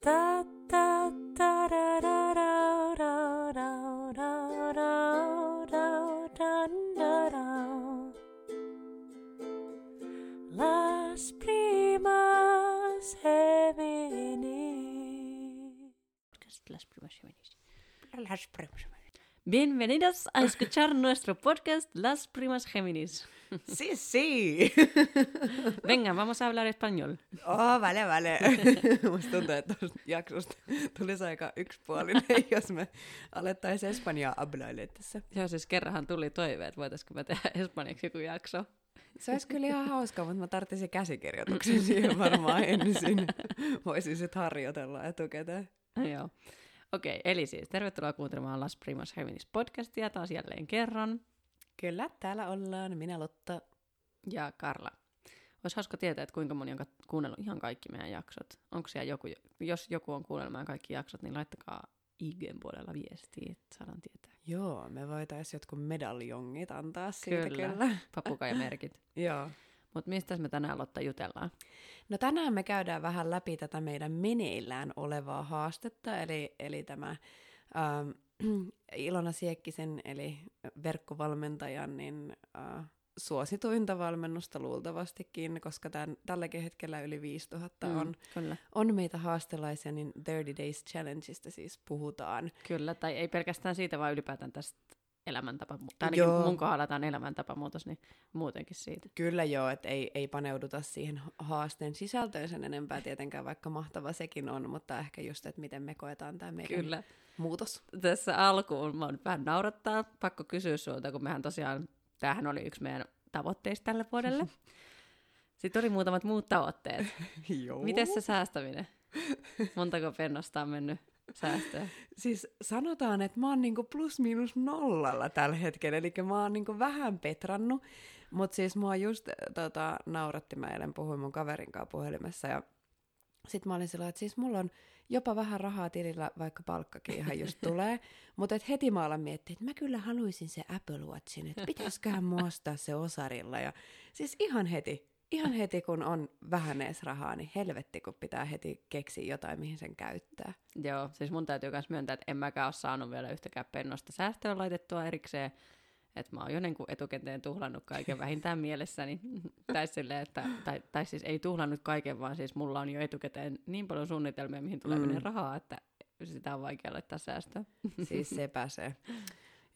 ta ta las primas femeninas las primas femeninas las primas femeninas Bienvenidos a escuchar nuestro podcast Las Primas Géminis. Sí, sí. Venga, vamos a hablar español. Oh, vale, vale. Musta tuntuu, että tuosta jaksosta tulisi aika yksipuolinen, jos me alettaisiin Espanjaa ablailemaan tässä. Joo, siis kerranhan tuli toive, että voitaisiko me tehdä espanjaksi joku jakso. Se olisi kyllä ihan hauskaa, mutta mä tarvitsisin käsikirjoituksen siihen varmaan ensin. Voisin sitten harjoitella etukäteen. Joo. Okei, eli siis tervetuloa kuuntelemaan Las Primas Géminis podcastia taas jälleen kerran. Kyllä, täällä ollaan. Minä Lotta. Ja Karla. Olisi hauska tietää, että kuinka moni on kuunnellut ihan kaikki meidän jaksot. Onko siellä joku, jos joku on kuunnellut meidän kaikki jaksot, niin laittakaa IGn puolella viestiä, että saadaan tietää. Joo, me voitaisiin jotkut medaljongit antaa siitä Kyllä. kyllä. Papukaimerkit. Joo. Mutta mistä me tänään Lotta jutellaan? No tänään me käydään vähän läpi tätä meidän meneillään olevaa haastetta, eli, eli tämä ähm, Ilona Siekkisen, eli verkkovalmentajan, niin äh, suosituinta valmennusta luultavastikin, koska tämän, tälläkin hetkellä yli 5000 on, Kyllä. on meitä haastelaisia, niin 30 Days Challengeista siis puhutaan. Kyllä, tai ei pelkästään siitä, vaan ylipäätään tästä elämäntapa, tai ainakin Joo. mun kohdalla tämä on elämäntapamuutos, niin muutenkin siitä. Kyllä joo, että ei, ei paneuduta siihen haasteen sisältöön sen enempää tietenkään, vaikka mahtava sekin on, mutta ehkä just, että miten me koetaan tämä meidän Kyllä. muutos. Tässä alkuun mä oon vähän naurattaa, pakko kysyä sulta, kun mehän tosiaan, tämähän oli yksi meidän tavoitteista tälle vuodelle. Sitten oli muutamat muut tavoitteet. Joo. Miten se säästäminen? Montako pennosta on mennyt säästöön? Siis sanotaan, että mä oon niinku plus miinus nollalla tällä hetkellä, eli mä oon niinku vähän petrannut, mutta siis mua just tota, nauratti, mä eilen puhuin mun kaverin kanssa puhelimessa ja sitten mä olin sillä että siis mulla on jopa vähän rahaa tilillä, vaikka palkkakin ihan just tulee, mutta et heti mä alan miettiä, että mä kyllä haluaisin se Apple Watchin, että pitäisiköhän mua ostaa se osarilla ja siis ihan heti, ihan heti kun on vähän edes rahaa, niin helvetti kun pitää heti keksiä jotain, mihin sen käyttää. Joo, siis mun täytyy myös myöntää, että en mäkään ole saanut vielä yhtäkään pennosta säästöä laitettua erikseen. Että mä oon jo niin kuin etukäteen tuhlannut kaiken vähintään mielessäni. tai, silleen, että, tai, tai siis ei tuhlannut kaiken, vaan siis mulla on jo etukäteen niin paljon suunnitelmia, mihin tulee mm. rahaa, että sitä on vaikea laittaa säästöä. Siis sepä se.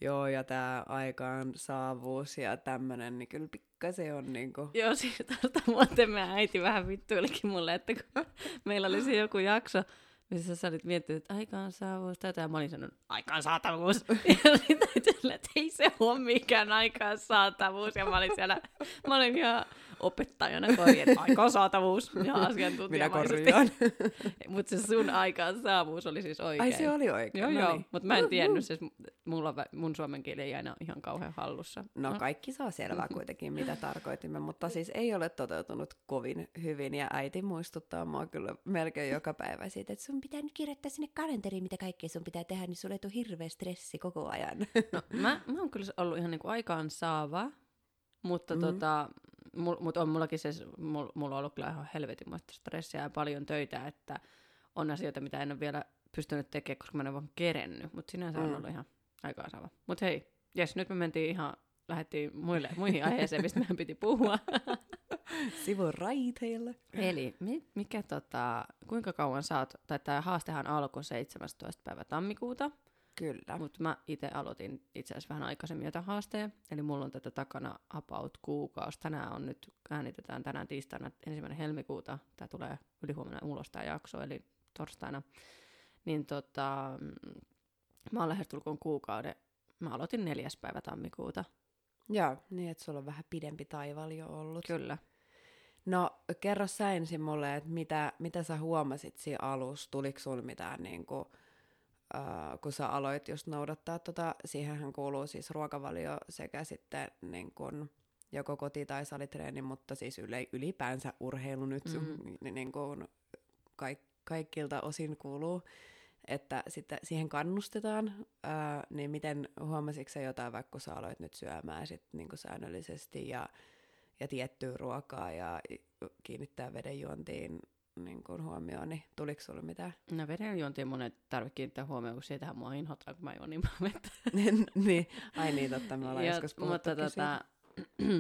Joo, ja tämä aikaan saavuus ja tämmönen, niin kyllä pikkasen on niinku... Joo, siis tuosta muuten meidän äiti vähän vittuilikin mulle, että kun meillä oli se joku jakso, missä sä olit miettinyt, että aikaansaavuus, tätä, ja mä olin sanonut, aikaansaatavuus. ja sitten että ei se ole mikään aikaansaatavuus, ja mä olin siellä, mä olin ihan opettajana korjaan, aikaansaatavuus, ja Minä asiantuntijamaisesti. korjaan. Mutta se sun aikaansaavuus oli siis oikein. Ai se oli oikein. Joo, no joo, niin. mutta mä en tiennyt, siis mulla, mun suomen kieli ei aina ihan kauhean hallussa. No kaikki saa selvää kuitenkin, mitä tarkoitimme, mutta siis ei ole toteutunut kovin hyvin. Ja äiti muistuttaa mua kyllä melkein joka päivä siitä, että sun pitää nyt kirjoittaa sinne kalenteriin, mitä kaikkea sun pitää tehdä, niin sulle ei tule hirveä stressi koko ajan. No, mä, mä oon kyllä ollut ihan niinku aikaan saava, mutta mm. tota, mul, mut on mullakin se, mul, mulla on ollut kyllä ihan helvetinmoista stressiä ja paljon töitä, että on asioita, mitä en ole vielä pystynyt tekemään, koska mä en ole vaan kerennyt, mutta sinänsä mm. on ollut ihan aikaan saava. Mutta hei, jes, nyt me mentiin ihan, lähdettiin muille, muihin aiheeseen, mistä meidän piti puhua. Sivun raiteilla. Eli mi, mikä tota, kuinka kauan sä oot, tai tämä haastehan alkoi 17. päivä tammikuuta, Kyllä. mutta mä itse aloitin itse asiassa vähän aikaisemmin jotain haasteen, eli mulla on tätä takana about kuukausi. Tänään on nyt, äänitetään tänään tiistaina ensimmäinen helmikuuta, tämä tulee ylihuomenna ulos tämä jakso, eli torstaina. Niin tota, mm, mä oon lähestulkoon kuukauden, mä aloitin neljäs päivä tammikuuta. Joo, niin että sulla on vähän pidempi taival jo ollut. Kyllä. No, kerro sä ensin mulle, että mitä, mitä sä huomasit siinä alussa? Tuliko sulla mitään, niin kuin, äh, kun sä aloit just noudattaa tota, siihenhän kuuluu siis ruokavalio sekä sitten niin kuin, joko koti- tai salitreeni, mutta siis yle, ylipäänsä urheilu nyt Mhm. mm. niin kuin, kaik, kaikilta osin kuuluu, että sitten siihen kannustetaan, ää, niin miten huomasitko sä jotain, vaikka kun sä aloit nyt syömään sit niin säännöllisesti ja ja tiettyä ruokaa ja kiinnittää vedenjuontiin niin kuin huomioon, niin tuliko sulle mitään? No vedenjuontiin monet tarvitse kiinnittää huomioon, kun siitähän mua inhotaan, kun mä juon niin paljon vettä. niin, ai niin, totta, me ollaan Ja- joskus Mutta tota,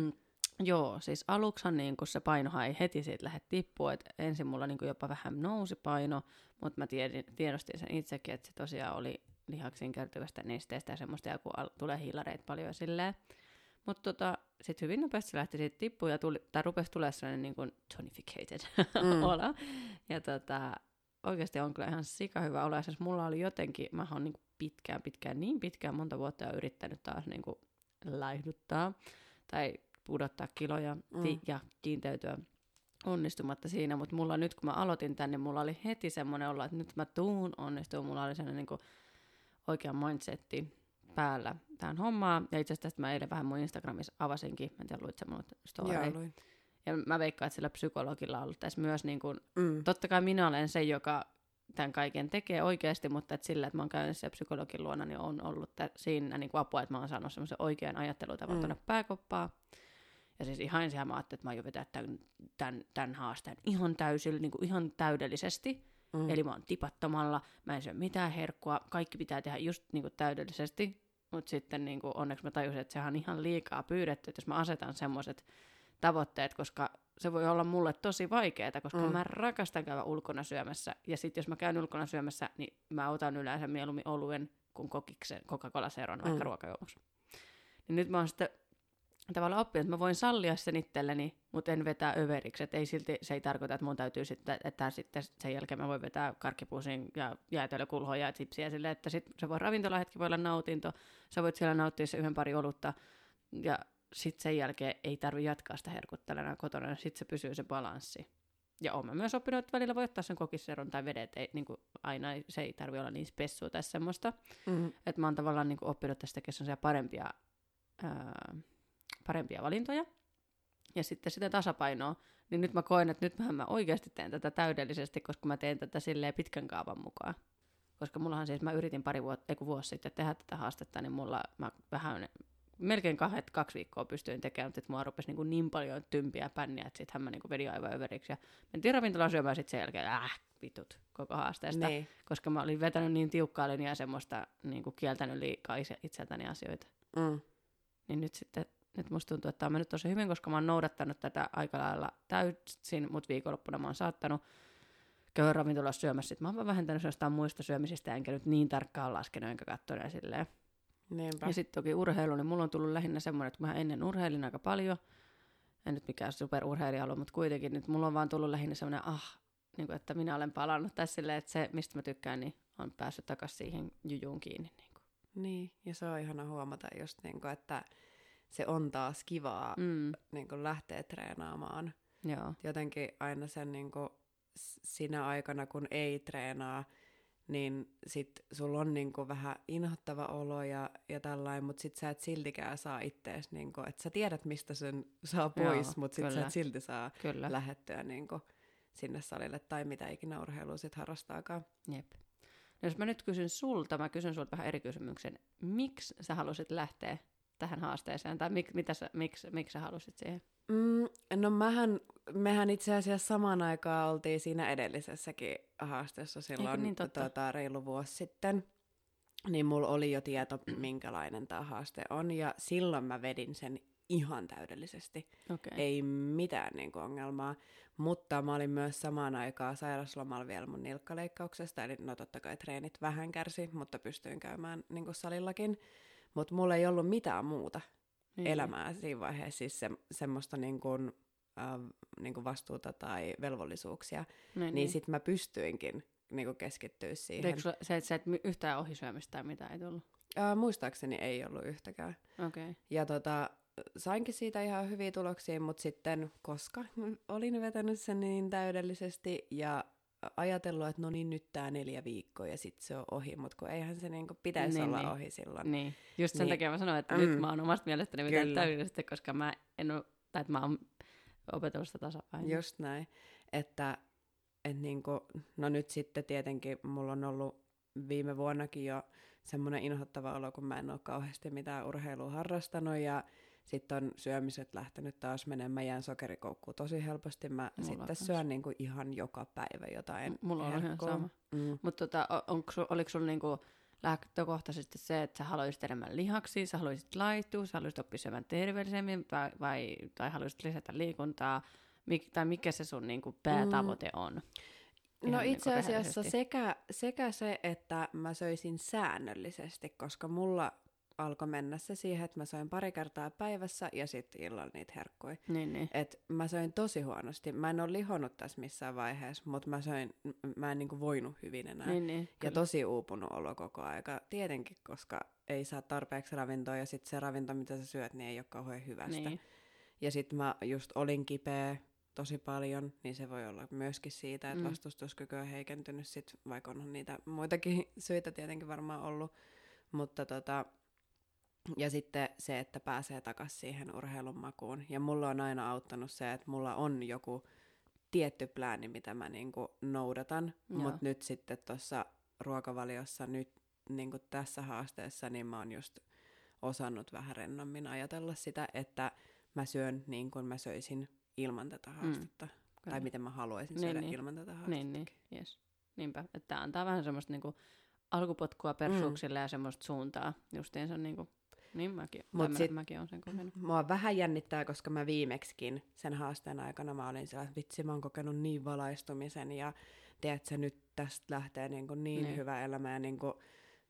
joo, siis aluksihan niin kun se painohan ei heti siitä lähde tippua, että ensin mulla niin jopa vähän nousi paino, mutta mä tiedin, tiedostin sen itsekin, että se tosiaan oli lihaksiin kertyvästä nesteestä ja semmoista, ja kun al- tulee hiilareita paljon silleen. Mutta tota, sitten hyvin nopeasti lähti siitä tippuun ja tuli, tai rupesi tulemaan sellainen niin kuin tonificated Mm. olo. Ja tota, oikeasti on kyllä ihan sika hyvä olo. Ja siis mulla oli jotenkin, mä oon niin pitkään, pitkään, niin pitkään, monta vuotta jo yrittänyt taas niin kuin laihduttaa tai pudottaa kiloja Mm. mm. ja kiinteytyä onnistumatta siinä, mutta mulla nyt kun mä aloitin tänne, mulla oli heti semmoinen olo, että nyt mä tuun onnistumaan, mulla oli sellainen niin kuin oikea mindsetti päällä tähän hommaan, ja itse asiassa tästä mä eilen vähän mun Instagramissa avasinkin, mä en tiedä, luit sä mun story, Joo, luin. ja mä veikkaan, että sillä psykologilla on ollut tässä myös, niin kuin, Mm. totta kai minä olen se, joka tämän kaiken tekee oikeasti, mutta että sillä, että mä oon käynyt siellä psykologin luona, niin on ollut tä- siinä niin apua, että mä oon saanut semmoisen oikean ajattelutavan Mm. tuonne pääkoppaan. Ja siis ihan ensin mä ajattelin, että mä aion vetää tämän, tämän, tämän haasteen ihan täysillä, niin kuin ihan täydellisesti. Mm. Eli mä oon tipattomalla, mä en syö mitään herkkua, kaikki pitää tehdä just niin kuin täydellisesti. Mutta sitten niin kuin onneksi mä tajusin, että sehän on ihan liikaa pyydetty, että jos mä asetan semmoiset tavoitteet, koska se voi olla mulle tosi vaikeaa, koska Mm. mä rakastan käydä ulkona syömässä. Ja sitten jos mä käyn ulkona syömässä, niin mä otan yleensä mieluummin oluen kuin kokiksen Coca-Cola-seron vaikka Mm. mm. ruokajuomuksi. Niin nyt mä oon sitten tavallaan oppinut, että mä voin sallia sen itselleni, mutta en vetää överiksi. Et ei silti, se ei tarkoita, että mun täytyy sitten, että sitten sen jälkeen mä voin vetää karkkipusin ja jäätelökulhoa ja chipsiä silleen, että sit se voi ravintolahetki voi olla nautinto, sä voit siellä nauttia se yhden pari olutta ja sitten sen jälkeen ei tarvi jatkaa sitä herkuttelena kotona, sitten se pysyy se balanssi. Ja mä myös oppinut, että välillä voi ottaa sen kokisseron tai vedet, ei, niin kuin aina se ei tarvi olla niin spessua tai semmoista. Mm. Että mä oon tavallaan niin kuin oppinut tästä sellaisia parempia, ää, parempia valintoja. Ja sitten sitä tasapainoa, niin nyt mä koen, että nyt mä oikeasti teen tätä täydellisesti, koska mä teen tätä silleen pitkän kaavan mukaan. Koska mullahan siis, mä yritin pari vuotta, eiku vuosi sitten tehdä tätä haastetta, niin mulla mä vähän, melkein kahdet, kaksi viikkoa pystyin tekemään, mutta sitten mua rupesi niin, kuin niin paljon tympiä pänniä, että sittenhän mä niin kuin vedin aivan överiksi. Ja mentiin ravintolaan syömään sitten sen jälkeen, äh, vitut, koko haasteesta Niin. koska mä olin vetänyt niin tiukkaa linjaa semmoista, niin kuin kieltänyt liikaa itse- itseltäni asioita. Mm. Niin nyt sitten, nyt musta tuntuu, että tämä on mennyt tosi hyvin, koska mä oon noudattanut tätä aika lailla täysin, mutta viikonloppuna mä oon saattanut käydä ravintolassa syömässä. Sitten mä oon vaan vähentänyt jostain muista syömisistä, enkä nyt niin tarkkaan laskenut, enkä katsonut ja silleen. Niinpä. Ja sitten toki urheilu, niin mulla on tullut lähinnä semmoinen, että mä ennen urheilin aika paljon, en nyt mikään superurheilija ollut, mutta kuitenkin nyt mulla on vaan tullut lähinnä semmoinen, ah, niin kuin, että minä olen palannut tässä silleen, että se, mistä mä tykkään, niin on päässyt takaisin siihen jujuun kiinni. Niin kuin. Niin, ja se on ihana huomata just niin kuin, että se on taas kivaa Mm, niin kuin lähteä treenaamaan. joo, Jotenkin aina sen niin kuin, sinä aikana, kun ei treenaa, niin sit sulla on niin kuin vähän inhottava olo ja, ja tällainen, mutta sit sä et siltikään saa ittees, niin kuin, että sä tiedät, mistä sen saa Joo, pois, mutta sit sä kyllä. et silti saa kyllä. lähettyä niin kuin, sinne salille tai mitä ikinä urheilua sit harrastaakaan. Jep. No jos mä nyt kysyn sulta, mä kysyn sulta vähän eri kysymyksen. Miksi sä halusit lähteä tähän haasteeseen, tai mik, mitä sä, miksi, miksi sä halusit siihen? Mm, no mähän, mehän itse asiassa samaan aikaan oltiin siinä edellisessäkin haasteessa silloin niin totta? tota, reilu vuosi sitten. Niin mulla oli jo tieto, minkälainen tämä haaste on, ja silloin mä vedin sen ihan täydellisesti. Okei. Ei mitään niin kuin, ongelmaa, mutta mä olin myös samaan aikaan sairaslomalla vielä mun nilkkaleikkauksesta, eli no totta kai treenit vähän kärsi, mutta pystyin käymään niin kuin salillakin. Mutta mulla ei ollut mitään muuta Niin. elämää siinä vaiheessa, siis se, semmoista niin kuin, äh, niin kuin vastuuta tai velvollisuuksia, Niin, niin, niin sitten mä pystyinkin niin kuin keskittyä siihen. Eikö sulla- se, että sä et yhtään ohisyömistä tai mitä ei tullut? Äh, muistaakseni ei ollut yhtäkään. Okei. Okay. Ja tota, sainkin siitä ihan hyviä tuloksia, mutta sitten, koska olin vetänyt sen niin täydellisesti ja ajatellut, että no niin, nyt tämä neljä viikkoa ja sitten se on ohi, mutta kun eihän se niinku pitäisi Niin, olla niin. ohi silloin. Niin. Just sen Niin. takia mä sanoin, että Mm. nyt mä oon omasta mielestäni mitään Kyllä. täydellisesti, koska mä en ole, tai että mä oon opetellut sitä tasapainoa. Just näin, että et niinku, no nyt sitten tietenkin mulla on ollut viime vuonnakin jo semmoinen inhottava olo, kun mä en ole kauheasti mitään urheilua harrastanut ja sitten on syömiset lähtenyt taas menemään. Mä jään sokerikoukkuun tosi helposti. Mä Mulla sitten kans. syön niinku ihan joka päivä jotain Mulla on ihan sama. Mm. Mutta tota, sul, oliko sulla niinku lähtökohtaisesti se, että sä haluaisit enemmän lihaksia, sä haluaisit laihtua, sä haluaisit oppia syömään terveellisemmin vai, vai, tai haluaisit lisätä liikuntaa, Mik, tai mikä se sun niinku päätavoite on? No Ihan itse niinku asiassa sekä, sekä se, että mä söisin säännöllisesti, koska mulla alkoi mennä se siihen, että mä söin pari kertaa päivässä ja sitten illalla niitä herkkuja. Niin, niin. Et mä söin tosi huonosti. Mä en ole lihonnut tässä missään vaiheessa, mutta mä söin, m- mä en niinku voinut hyvin enää. niin, niin ja kyllä. tosi uupunut olo koko aika. Tietenkin, koska ei saa tarpeeksi ravintoa ja sitten se ravinto, mitä sä syöt, niin ei ole kauhean hyvästä. niin. Ja sitten mä just olin kipeä tosi paljon, niin se voi olla myöskin siitä, että Mm. mm. vastustuskyky on heikentynyt sit, vaikka on niitä muitakin syitä tietenkin varmaan ollut. Mutta tota, ja sitten se, että pääsee takaisin siihen urheilun makuun. Ja mulla on aina auttanut se, että mulla on joku tietty plääni, mitä mä niinku noudatan. Mutta nyt sitten tuossa ruokavaliossa, nyt niinku tässä haasteessa, niin mä oon just osannut vähän rennommin ajatella sitä, että mä syön niin kuin mä söisin ilman tätä haastetta. Mm, Kyllä. tai miten mä haluaisin Niin, syödä niin. ilman tätä haastetta. Niin, niin, yes. Niinpä. Että antaa vähän semmoista niinku alkupotkua persuuksille mm. ja semmoista suuntaa. Justiinsa niinku, niin mäkin, Mut sit- mäkin olen sen kokenut. Mua vähän jännittää, koska mä viimeksikin sen haasteen aikana mä olin että vitsi mä oon kokenut niin valaistumisen ja tiedätkö, nyt tästä lähtee niin, kuin niin Niin. hyvä elämä ja niin kuin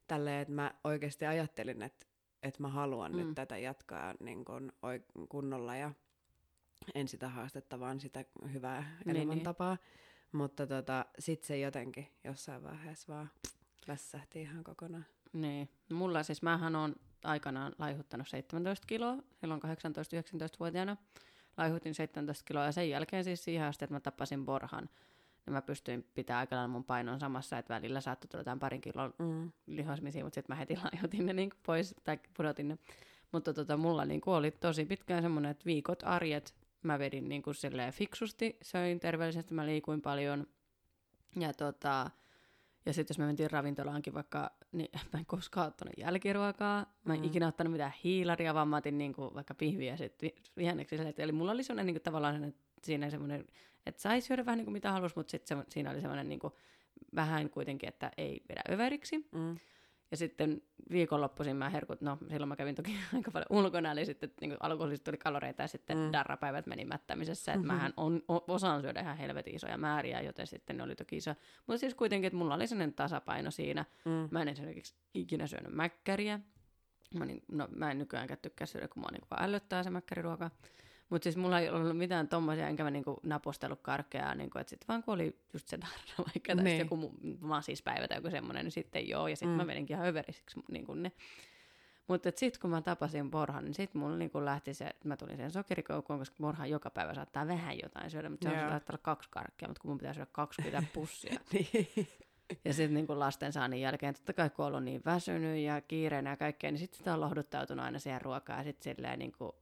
tälleen, että mä oikeasti ajattelin, että, että mä haluan mm. Nyt tätä jatkaa niin kuin kunnolla ja en sitä haastetta, vaan sitä hyvää Niin, niin. elämäntapaa. Mutta tota, sit se jotenkin jossain vaiheessa vaan lässähti ihan kokonaan. Niin. Mulla siis, mähän on aikanaan laihuttanut 17 kiloa, silloin 18-19-vuotiaana. Laihutin 17 kiloa ja sen jälkeen siis siihen asti, että mä tapasin borhan, niin mä pystyin pitämään aika lailla mun painon samassa, että välillä saattoi tulla jotain parin kilon Mm. lihasmisia, mutta sitten mä heti laihutin ne niin pois tai pudotin ne. Mutta tota, mulla niin oli tosi pitkään semmoinen, että viikot, arjet, mä vedin niin kuin fiksusti, söin terveellisesti, mä liikuin paljon. Ja, tota, ja sitten jos mä mentiin ravintolaankin vaikka, niin mä en koskaan ottanut jälkiruokaa. Mä en Mm. ikinä ottanut mitään hiilaria, vaan mä otin niin kuin vaikka pihviä sitten vihanneksi. Eli mulla oli semmoinen niin kuin, tavallaan semmoinen, siinä semmoinen, että sai syödä vähän niin kuin mitä halusi, mutta sitten siinä oli semmoinen niin kuin, vähän kuitenkin, että ei vedä överiksi. Mm. Ja sitten viikonloppuisin mä herkut, no silloin mä kävin toki aika paljon ulkona, eli sitten niin alkoholista tuli kaloreita ja sitten Mm. darrapäivät meni mättämisessä, että mähän on, osaan syödä ihan helvetin isoja määriä, joten sitten ne oli toki iso. Mutta siis kuitenkin, että mulla oli sellainen tasapaino siinä. Mm. Mä en esimerkiksi ikinä syönyt mäkkäriä. Mä, niin, no, mä en nykyäänkään tykkää syödä, kun mua niin vaan ällöttää se mäkkäriruoka. Mutta siis mulla ei ollut mitään tommosia, enkä mä niinku napostellut karkeaa, niinku, että sitten vaan kun oli just se darra vaikka, tai joku mu- maasispäivä tai joku semmoinen, niin sitten joo, ja sitten Mm. mä vedinkin ihan överisiksi niinku ne. Mutta sitten kun mä tapasin Borhan, niin sitten mulla niinku lähti se, että mä tulin sen sokerikoukkuun, koska Borha joka päivä saattaa vähän jotain syödä, mutta se on saattaa olla kaksi karkkia, mutta kun mun pitää syödä 20 pussia. Niin. Ja sitten niin lastensaannin jälkeen, totta kai kun on ollut niin väsynyt ja kiireenä ja kaikkea, niin sitten sitä on lohduttautunut aina siihen ruokaan ja sitten silleen niin kuin,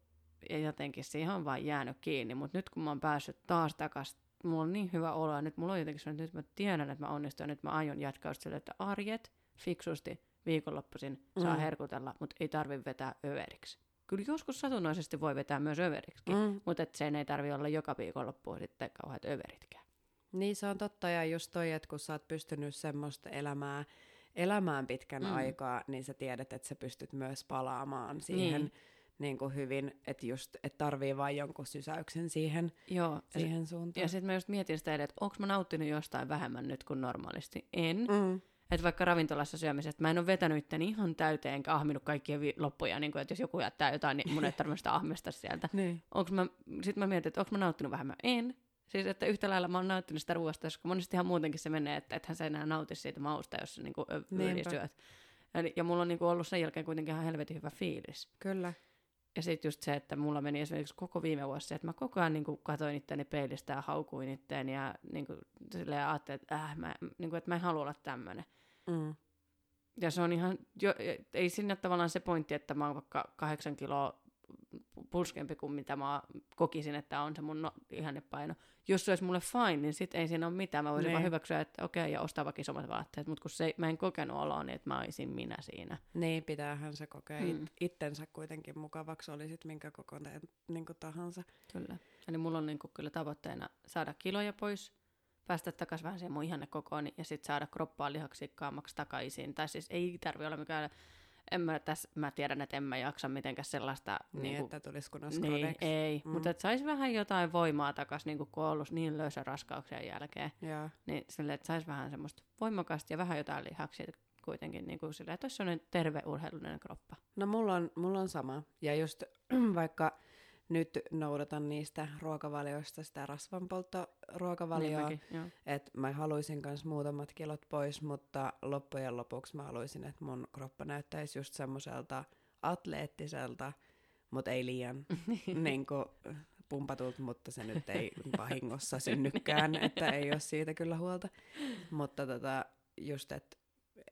ja jotenkin siihen on vaan jäänyt kiinni. Mutta nyt kun mä oon päässyt taas takaisin, mulla on niin hyvä olo ja nyt mulla on jotenkin sellainen, että nyt mä tiedän, että mä onnistun ja nyt mä aion jatkaa silleen, että arjet fiksusti viikonloppuisin saa Mm. herkutella, mutta ei tarvi vetää överiksi. Kyllä joskus satunnaisesti voi vetää myös överiksi, mm. Mutta sen ei tarvi olla joka viikonloppu sitten kauheat överitkään. Niin se on totta ja just toi, että kun sä oot pystynyt semmoista elämää elämään pitkän. Mm. aikaa, niin sä tiedät, että sä pystyt myös palaamaan siihen niin. Niin. Niin kuin hyvin, että just, että tarvii vain jonkun sysäyksen siihen, Joo, ja siihen suuntaan. Ja sitten mä just mietin sitä, että onko mä nauttinut jostain vähemmän nyt kuin normaalisti. En. Mm. Että vaikka ravintolassa syömisestä mä en ole vetänyt itteni ihan täyteen enkä ahminut kaikkia vi- loppuja, niin kun, että jos joku jättää jotain, niin mun ei tarvitse sitä ahmista sieltä. Niin. Onks mä, sit mä mietin, että onko mä nauttinut vähemmän. En. Siis että yhtä lailla mä oon nauttinut sitä ruoasta, koska monesti ihan muutenkin se menee, että ethän sä enää nauti siitä mausta, jos sä ö- Niinpä. ylisyöt. Eli, ja mulla on niinku ollut sen jälkeen kuitenkin ihan helvetin hyvä fiilis. Kyllä. Ja sitten just se, että mulla meni esimerkiksi koko viime vuosi se, että mä koko ajan niin kuin katoin itteeni peilistä ja haukuin itteeni ja niin kuin, silleen ajattelin, että, äh, mä, niin kuin, että mä en halua olla tämmöinen. Mm. Ja se on ihan, jo, ei sinne tavallaan se pointti, että mä oon vaikka kahdeksan kiloa pulskempi kuin mitä mä kokisin, että on se mun no, ihannepaino. Jos se olisi mulle fine, niin sit ei siinä ole mitään. Mä voisin Niin. vaan hyväksyä, että okei, okay, ja ostaa vaikka isommat vaatteet, mutta kun se, mä en kokenut oloa, niin että mä olisin minä siinä. Niin, pitäähän se kokea Mm. itsensä kuitenkin mukavaksi, oli sit minkä kokoinen niin tahansa. Kyllä. Eli mulla on niinku kyllä tavoitteena saada kiloja pois, päästä takaisin vähän siihen mun ihannekokoon ja sitten saada kroppaa lihaksikkaammaksi takaisin. Tai siis ei tarvi olla mikään, en mä, tässä, mä tiedän, että en mä jaksa mitenkään sellaista... Niin, niinku- että tulisi kunnon niin, ei, Mm. mutta että saisi vähän jotain voimaa takaisin, niin kun on ollut niin löysä raskauksien jälkeen. Joo. Niin silleen, että saisi vähän semmoista voimakasta ja vähän jotain lihaksia kuitenkin, niin kuin silleen, että olisi sellainen terve urheilullinen kroppa. No mulla on, mulla on sama. Ja just vaikka nyt noudatan niistä ruokavalioista sitä rasvanpolttoruokavalioa, Niin mäkin, joo. että mä haluaisin myös muutamat kilot pois, mutta loppujen lopuksi mä haluaisin, että mun kroppa näyttäisi just semmoiselta atleettiselta, mutta ei liian niin kuin, pumpatulta, mutta se nyt ei vahingossa synnykään, että ei ole siitä kyllä huolta. Mutta tota, just, että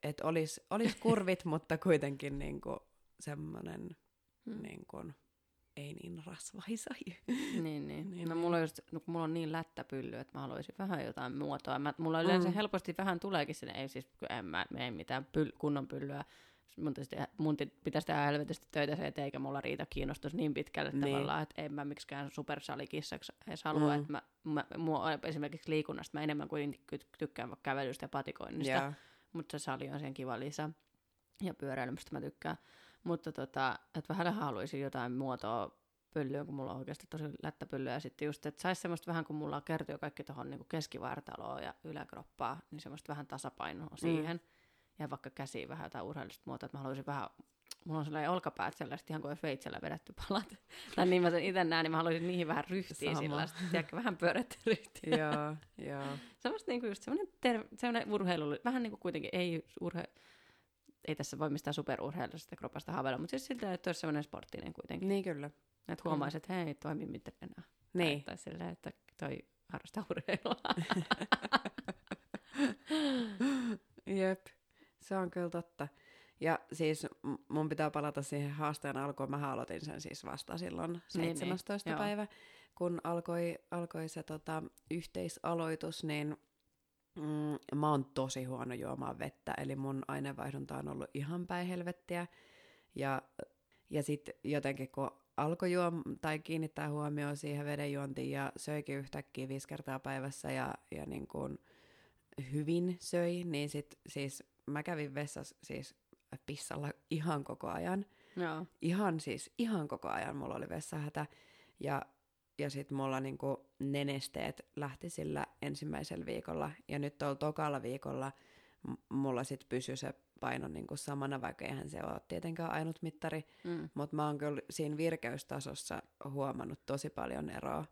et olisi olis kurvit, mutta kuitenkin niin kuin semmoinen Mm. niin kuin, ei niin rasvaisa. Niin, niin. Niin, niin no niin. mulla, on just, no, mulla on niin lättäpylly, että mä haluaisin vähän jotain muotoa. Mä, mulla yleensä Mm. helposti vähän tuleekin sinne, ei siis kun en mä ei mitään pyl, kunnon pyllyä. Mun, tietysti, mun pitäisi tehdä helvetisti töitä se, että eikä mulla riitä kiinnostus niin pitkälle Niin. niin. tavallaan, että en mä miksikään supersalikissaksi edes halua. Mm. Mm. Että mä, mä, mua, esimerkiksi liikunnasta mä enemmän kuin tykkään vaikka kävelystä ja patikoinnista Ja, mutta se sali on siihen kiva lisä. Ja pyöräilemistä mä tykkään. Mutta tota, että vähän haluaisin jotain muotoa pyllyyn, kun mulla on oikeasti tosi lättäpyllyä. Ja sitten just, että saisi semmoista vähän, kun mulla kertyy kaikki tuohon niin keskivartaloon ja yläkroppaa, niin semmoista vähän tasapainoa Mm. siihen. Ja vaikka käsiin vähän jotain urheilusta muotoa, että mä haluaisin vähän Mulla on sellainen olkapäät sellaiset ihan kuin veitsellä vedetty palat. tai niin mä sen itse näen, niin mä haluaisin niihin vähän ryhtiä sellaista. Tiedätkö, vähän pyörettä ryhtiä. joo, joo. Semmoista niinku just semmoinen, ter- semmoinen urheilu, vähän niin kuin kuitenkin ei urhe- ei tässä voi mistään superurheilusesta kropasta haaveilla, mutta siis siltä, että olisi semmoinen sporttinen kuitenkin. Niin kyllä. Että huomaisi, että hei, toimi miten enää. Niin. Tai, silleen, että toi harrastaa urheilua. Jep, se on kyllä totta. Ja siis mun pitää palata siihen haasteen alkuun. Mä aloitin sen siis vasta silloin niin, 17. joo. päivä, kun alkoi, alkoi se tota, yhteisaloitus, niin mm, mä oon tosi huono juomaan vettä, eli mun aineenvaihdunta on ollut ihan päin helvettiä. Ja, ja sitten jotenkin kun alkoi juom tai kiinnittää huomioon siihen vedenjuontiin ja söikin yhtäkkiä viisi kertaa päivässä ja, ja niin kuin hyvin söi, niin sit siis mä kävin vessassa siis pissalla ihan koko ajan. Joo. Ihan siis, ihan koko ajan mulla oli vessahätä. Ja, ja sitten mulla niinku nenesteet lähti sillä ensimmäisellä viikolla. Ja nyt tuolla tokalla viikolla mulla sitten pysyi se paino niinku samana, vaikka eihän se ole tietenkään ainut mittari. Mm. Mutta mä oon kyllä siinä virkeystasossa huomannut tosi paljon eroa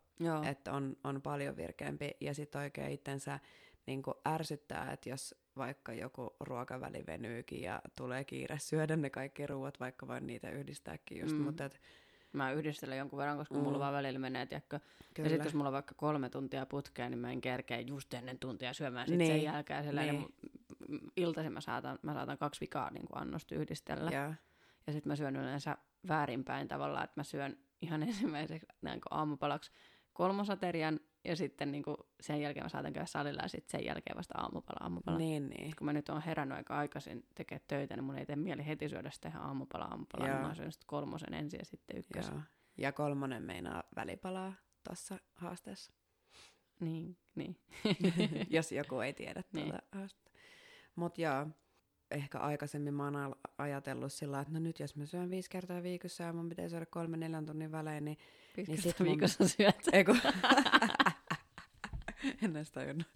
että on, on paljon virkeämpi ja sitten oikein itsensä niin ärsyttää, että jos vaikka joku ruokaväli venyykin ja tulee kiire syödä ne kaikki ruuat, vaikka voin niitä yhdistääkin just, Mm. mm. mutta et, Mä yhdistelen jonkun verran, koska Mm. mulla vaan välillä menee, tiedätkö. Ja kyllä. sitten jos mulla on vaikka kolme tuntia putkea, niin mä en kerkeä just ennen tuntia syömään sit sen Niin. jälkeen. Sillä Niin. niin. iltaisin mä saatan, mä saatan kaksi vikaa niin kuin annosta yhdistellä. ja, Ja sitten mä syön yleensä väärinpäin tavallaan, että mä syön ihan ensimmäiseksi näin kuin aamupalaksi kolmosaterian ja sitten niin kuin sen jälkeen mä saatan käydä salilla ja sitten sen jälkeen vasta aamupala, aamupala. niin, niin. Kun mä nyt oon herännyt aika aikaisin tekemään töitä, niin mun ei tee mieli heti syödä sitä ihan aamupala, aamupala. Joo. Niin mä syön sitten kolmosen ensin ja sitten ykkösen. Joo. Ja kolmonen meinaa välipalaa tuossa haasteessa, Niin, niin. jos joku ei tiedä Niin. tuota haastetta. Mutta joo, ehkä aikaisemmin mä oon ajatellut sillä että no nyt jos mä syön viisi kertaa viikossa ja mun pitää syödä kolme neljän tunnin välein, niin Pitkästä sit mun- viikossa syöt. Eiku. en edes tajunnut.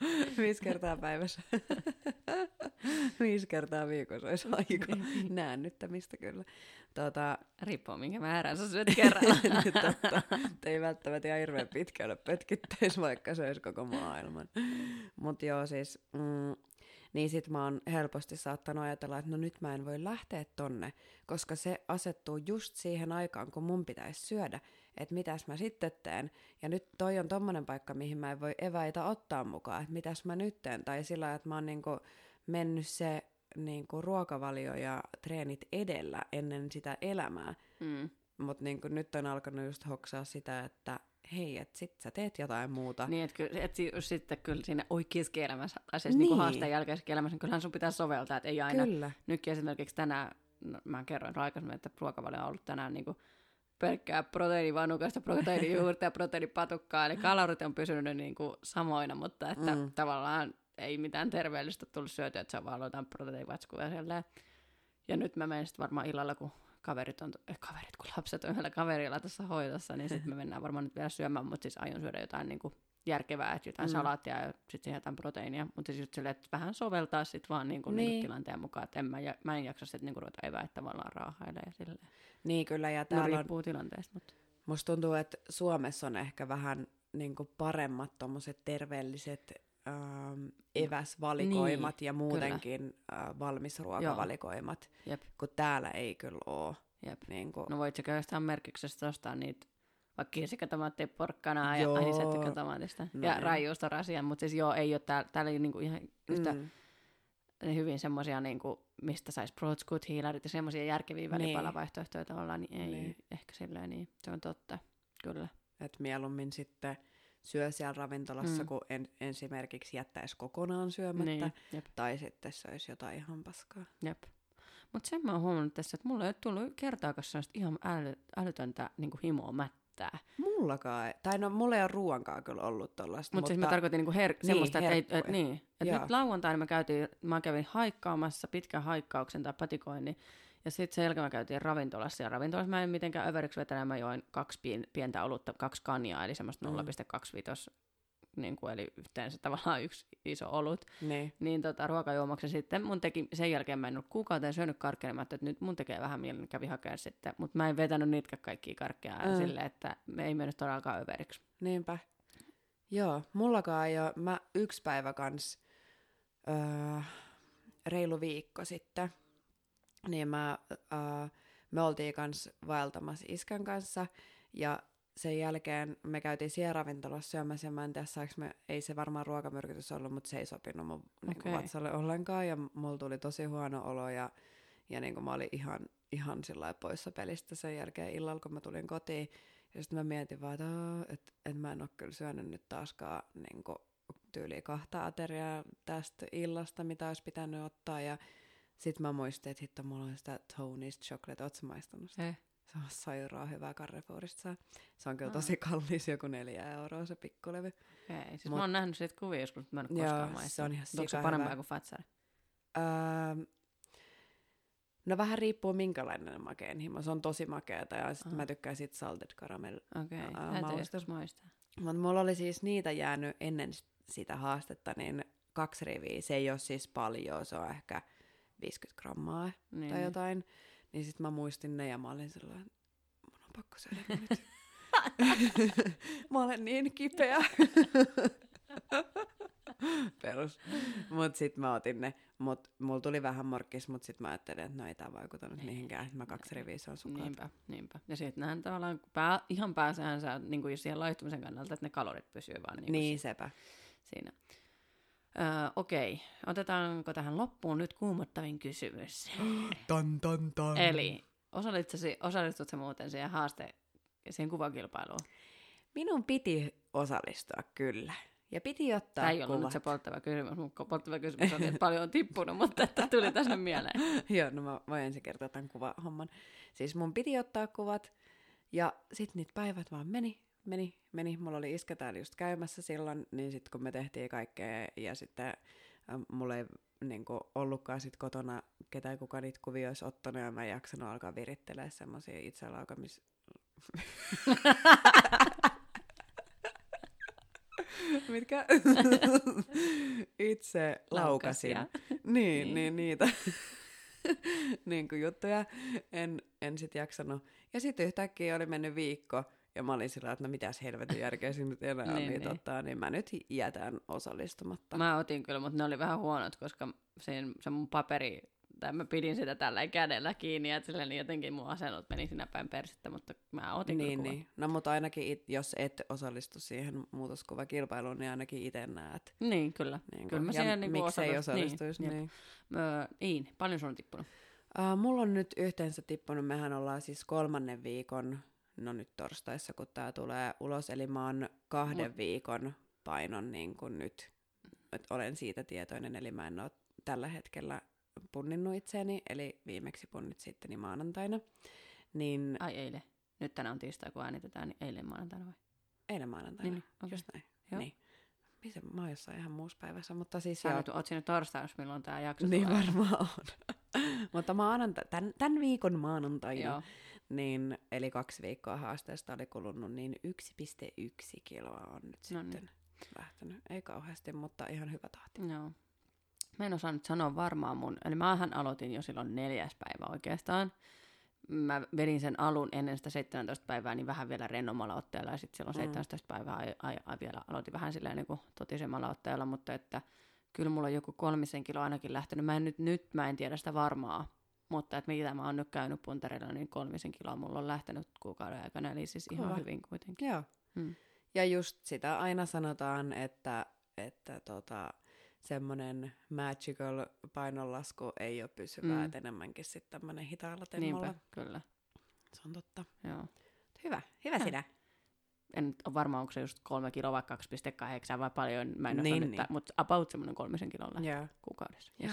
Viisi kertaa päivässä. Viisi kertaa viikossa olisi aika näännyttämistä kyllä. Tota, Riippuu minkä määrän sä syöt kerralla. nyt totta, ei välttämättä ihan hirveän pitkälle pötkittäisi, vaikka se olisi koko maailman. Mutta joo, siis, mm, niin sit mä oon helposti saattanut ajatella, että no nyt mä en voi lähteä tonne, koska se asettuu just siihen aikaan, kun mun pitäisi syödä, että mitäs mä sitten teen. Ja nyt toi on tommonen paikka, mihin mä en voi eväitä ottaa mukaan, että mitäs mä nyt teen. Tai sillä että mä oon niinku mennyt se niinku ruokavalio ja treenit edellä ennen sitä elämää. mm. mut niinku nyt on alkanut just hoksaa sitä, että hei, että sit sä teet jotain muuta. Niin, että kyllä, et si- sitten kyllä siinä oikeassa elämässä, asiassa niin. niin Niin. haasteen jälkeisessä elämässä, niin kyllähän sun pitää soveltaa, että ei aina. Kyllä. Nytkin esimerkiksi tänään, no, mä kerroin aikaisemmin, että ruokavalio on ollut tänään niin kuin pelkkää proteiinivanukasta, proteiinijuurta ja proteiinipatukkaa, eli kalorit on pysynyt niin kuin samoina, mutta että Mm. tavallaan ei mitään terveellistä tullut syötyä, että se on vaan ollut jotain proteiinivatskua ja silleen. Ja nyt mä menen sitten varmaan illalla, kun kaverit on, eh, kaverit, kun lapset on yhdellä kaverilla tässä hoidossa, niin sitten me mennään varmaan nyt vielä syömään, mutta siis aion syödä jotain niin kuin järkevää, että jotain Mm. salaattia ja sitten siihen jotain proteiinia, mutta siis silleen, että vähän soveltaa sitten vaan niin kuin, niin. Niin. Niin tilanteen mukaan, että en mä, ja, mä en jaksa sitten niin kuin ruveta evää, että tavallaan raahailee ja silleen. Niin kyllä, ja No täällä on, riippuu tilanteesta, mutta musta tuntuu, että Suomessa on ehkä vähän niinku paremmat tommoset terveelliset ähm, eväsvalikoimat Niin, ja muutenkin äh, valmisruokavalikoimat, jep, kun täällä ei kyllä oo. jep. Niinku, No voit sekä jostain merkiksestä ostaa niitä vaikka kirsikatomaattia, porkkanaa ja Joo. anisettikotomaatista No ja joo. raijuustorasia, mutta siis joo, ei ole täällä, täällä ei niinku ihan yhtä mm, hyvin semmoisia, niinku, mistä saisi protskut, hiilarit ja semmoisia järkeviä Niin. välipalavaihtoehtoja tavallaan, niin ei Niin. ehkä silleen niin. Se on totta, kyllä. että mieluummin sitten syö siellä ravintolassa, mm. Kun en, esimerkiksi jättäisi kokonaan syömättä, Niin, jep, tai sitten söisi jotain ihan paskaa. jep. Mutta sen mä oon huomannut tässä, että mulla ei ole tullut kertaakaan sellaista ihan äly, älytöntä niinku himoa mättää. Mullakaan tai no mulla ei ole ruoankaan kyllä ollut tollaista, Mut mutta siis mä tarkoitin niinku her- Niin, semmoista, että, ei, et, niin, et Joo. nyt lauantaina mä, käytiin, mä kävin haikkaamassa pitkän haikkauksen tai patikoinnin, ja sitten sen jälkeen mä käytiin ravintolassa, ja ravintolassa mä en mitenkään överiksi vetänyt, mä join kaksi pien, pientä olutta, kaksi kanjaa, eli semmoista Mm. 0,25, niin kuin, eli yhteensä tavallaan yksi iso olut, niin, niin tota, ruokajuomaksi sitten mun teki, sen jälkeen mä en ollut kuukauteen syönyt karkkeja, mä ajattelin, että nyt mun tekee vähän mieli, niin kävi hakea sitten, mutta mä en vetänyt niitä kaikkia karkkeja Mm. mm. silleen, että me ei mennyt todellakaan överiksi. niinpä. Joo, mullakaan ei ole, mä yksi päivä kans, öö, reilu viikko sitten, niin mä, öö, me oltiin kans vaeltamassa iskän kanssa, ja sen jälkeen me käytiin siellä ravintolassa syömässä, ja mä en tiedä, me, ei se varmaan ruokamyrkytys ollut, mutta se ei sopinut mun niinku, Okei. vatsalle ollenkaan, ja mulla tuli tosi huono olo, ja, ja niinku mä olin ihan, ihan sillä poissa pelistä sen jälkeen illalla, kun mä tulin kotiin, ja sitten mä mietin vaan, että et, et mä en ole kyllä syönyt nyt taaskaan niinku, tyyliin kahta ateriaa tästä illasta, mitä olisi pitänyt ottaa, ja sitten mä muistin, että hitto, mulla on sitä Tony's Chocolate, ootko maistanut sitä? Eh. Se on sairaan hyvää Carrefourista. Se on kyllä Aa. tosi kallis, joku neljä euroa se pikkulevy. Okei, siis Mut- mä oon nähnyt siitä kuvia joskus, mutta mä en ole Joo, koskaan se on ihan Onko se parempaa hyvä. kuin Fatsar? Öö, no vähän riippuu minkälainen makeen himo. Se on tosi makeata ja sitten Aha. mä tykkään sit salted caramel. Okei, Ää, täytyy mausta. joskus maistaa. Mutta mulla oli siis niitä jäänyt ennen sitä haastetta, niin kaksi riviä. Se ei ole siis paljon, se on ehkä 50 grammaa Niin, tai niin. jotain. Niin sitten mä muistin ne ja mä olin sellainen, mun on pakko syödä nyt. mä olen niin kipeä. Perus. Mut sit mä otin ne. Mut mulla tuli vähän morkkis, mut sit mä ajattelin, että no ei tää vaikuta nyt mihinkään. Mä kaksi riviä on suklaata. Niinpä, niinpä. Ja sitten nähdään tavallaan pää, ihan pääsäänsä niin kuin siihen laihtumisen kannalta, että ne kalorit pysyy vaan niin, Niin, niin. sepä. siinä. Öö, okei, otetaanko tähän loppuun nyt kuumottavin kysymys? Tan, tan, tan. Eli osallistutko, muuten siihen haaste, siihen kuvakilpailuun? Minun piti osallistua kyllä. Ja piti ottaa Tämä ei ollut kuvat. nyt se polttava kysymys, mutta polttava kysymys oli, että paljon on tippunut, mutta että tuli tässä mieleen. Joo, no mä voin ensin kertoa tämän kuvahomman. Siis mun piti ottaa kuvat, ja sitten niitä päivät vaan meni, meni, meni. Mulla oli iskä täällä just käymässä silloin, niin sitten kun me tehtiin kaikkea, ja sitten äh, mulla ei niin ollutkaan sit kotona ketään, kuka niitä kuvia olisi ottanut, ja mä en jaksanut alkaa virittelee semmoisia itselaukamis... Mitkä? Itse laukasin. Laukasia. Niin, Niin. niin, niitä niin kuin juttuja. En, en sit jaksanut. Ja sitten yhtäkkiä oli mennyt viikko, ja mä olin sillä että no mitäs helvetin järkeä siinä nyt enää Niin, niitä niin. ottaa, niin mä nyt jätän osallistumatta. Mä otin kyllä, mutta ne oli vähän huonot, koska siinä, se mun paperi, tai mä pidin sitä tällä kädellä kiinni, että silleen jotenkin mun asennot meni sinä päin persettä, mutta mä otin niin, kyllä niin. No mutta ainakin, it, jos et osallistu siihen muutoskuvakilpailuun, niin ainakin itse näet. Niin, kyllä. Niin Kyllä mä ja niinku miksei osallist- osallistuisi. niin, Niin, niin. Iin, paljon sun on tippunut? Uh, mulla on nyt yhteensä tippunut, mehän ollaan siis kolmannen viikon, no nyt torstaissa kun tää tulee ulos, eli mä oon kahden Mut- viikon painon niin kuin nyt, että olen siitä tietoinen, eli mä en ole tällä hetkellä punninnut itseäni, eli viimeksi punnit sitten maanantaina, niin Ai eilen. Nyt tänään on tiistai, kun äänitetään, niin eilen maanantaina vai? eilen maanantaina, Niin, okei. just näin, Joo. niin. Missä, mä oon jossain ihan muussa päivässä, mutta siis Sä joo, nyt oot siinä torstaina, milloin tää jakso niin tulee. varmaan on. mutta maananta- tämän, tämän viikon maanantaina Joo. Niin, eli kaksi viikkoa haasteesta oli kulunut, niin 1,1 kiloa on nyt No niin. sitten lähtenyt. Ei kauheasti, mutta ihan hyvä tahti. Joo. Mä en osaa nyt sanoa varmaan mun, eli mähän aloitin jo silloin neljäs päivä oikeastaan. Mä vedin sen alun ennen sitä 17 päivää niin vähän vielä rennomalla otteella ja sitten silloin Mm. 17 päivää ai, ai, ai, vielä aloitin vähän silleen niin kuin totisemmalla otteella, mutta että kyllä mulla on joku kolmisen kiloa ainakin lähtenyt. Mä en nyt, nyt mä en tiedä sitä varmaa, mutta että mitä mä oon nyt käynyt puntereilla, niin kolmisen kiloa mulla on lähtenyt kuukauden aikana, eli siis ihan Kova. hyvin kuitenkin. Joo. Mm. Ja just sitä aina sanotaan, että, että tota, semmoinen magical painonlasku ei ole pysyvää, Mm. mm. että enemmänkin sitten tämmöinen hitaalla temmolla. Niinpä, kyllä. Se on totta. Joo. Hyvä, hyvä Häh. sinä. en nyt ole varma, onko se just kolme kiloa vai 2,8 vai paljon, mä en osaa Niin, nyt, niin. mutta about semmoinen kolmisen kilolla Joo. kuukaudessa. Joo.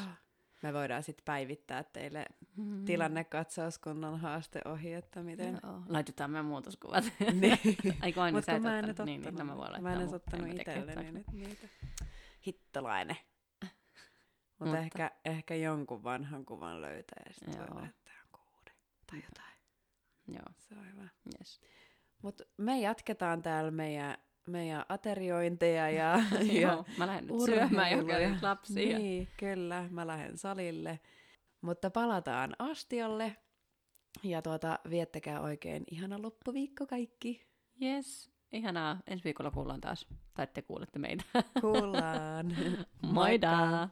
Me voidaan sitten päivittää teille Mm. tilannekatsaus, kun on haaste ohi, että miten. Joo. Laitetaan meidän muutoskuvat. niin. Ai kun aina sä et mä en ottanut. Niin, niin, no mä voin laittaa. mä en edes ottanut itselleni nyt niitä. Hittolainen. Mutta Mutta- ehkä, ehkä jonkun vanhan kuvan löytää ja sitten voi laittaa jonkun uuden tai jotain. Joo, Se on hyvä. yes. Mutta me jatketaan täällä meidän, meidän ateriointeja ja, ja Joo, mä lähden nyt syömään ja- lapsia. Niin, kyllä. Mä lähden salille. Mutta palataan astiolle. Ja tuota, viettäkää oikein ihana loppuviikko kaikki. Yes, ihanaa. Ensi viikolla kuullaan taas. Tai te kuulette meitä. Kuullaan. Moida!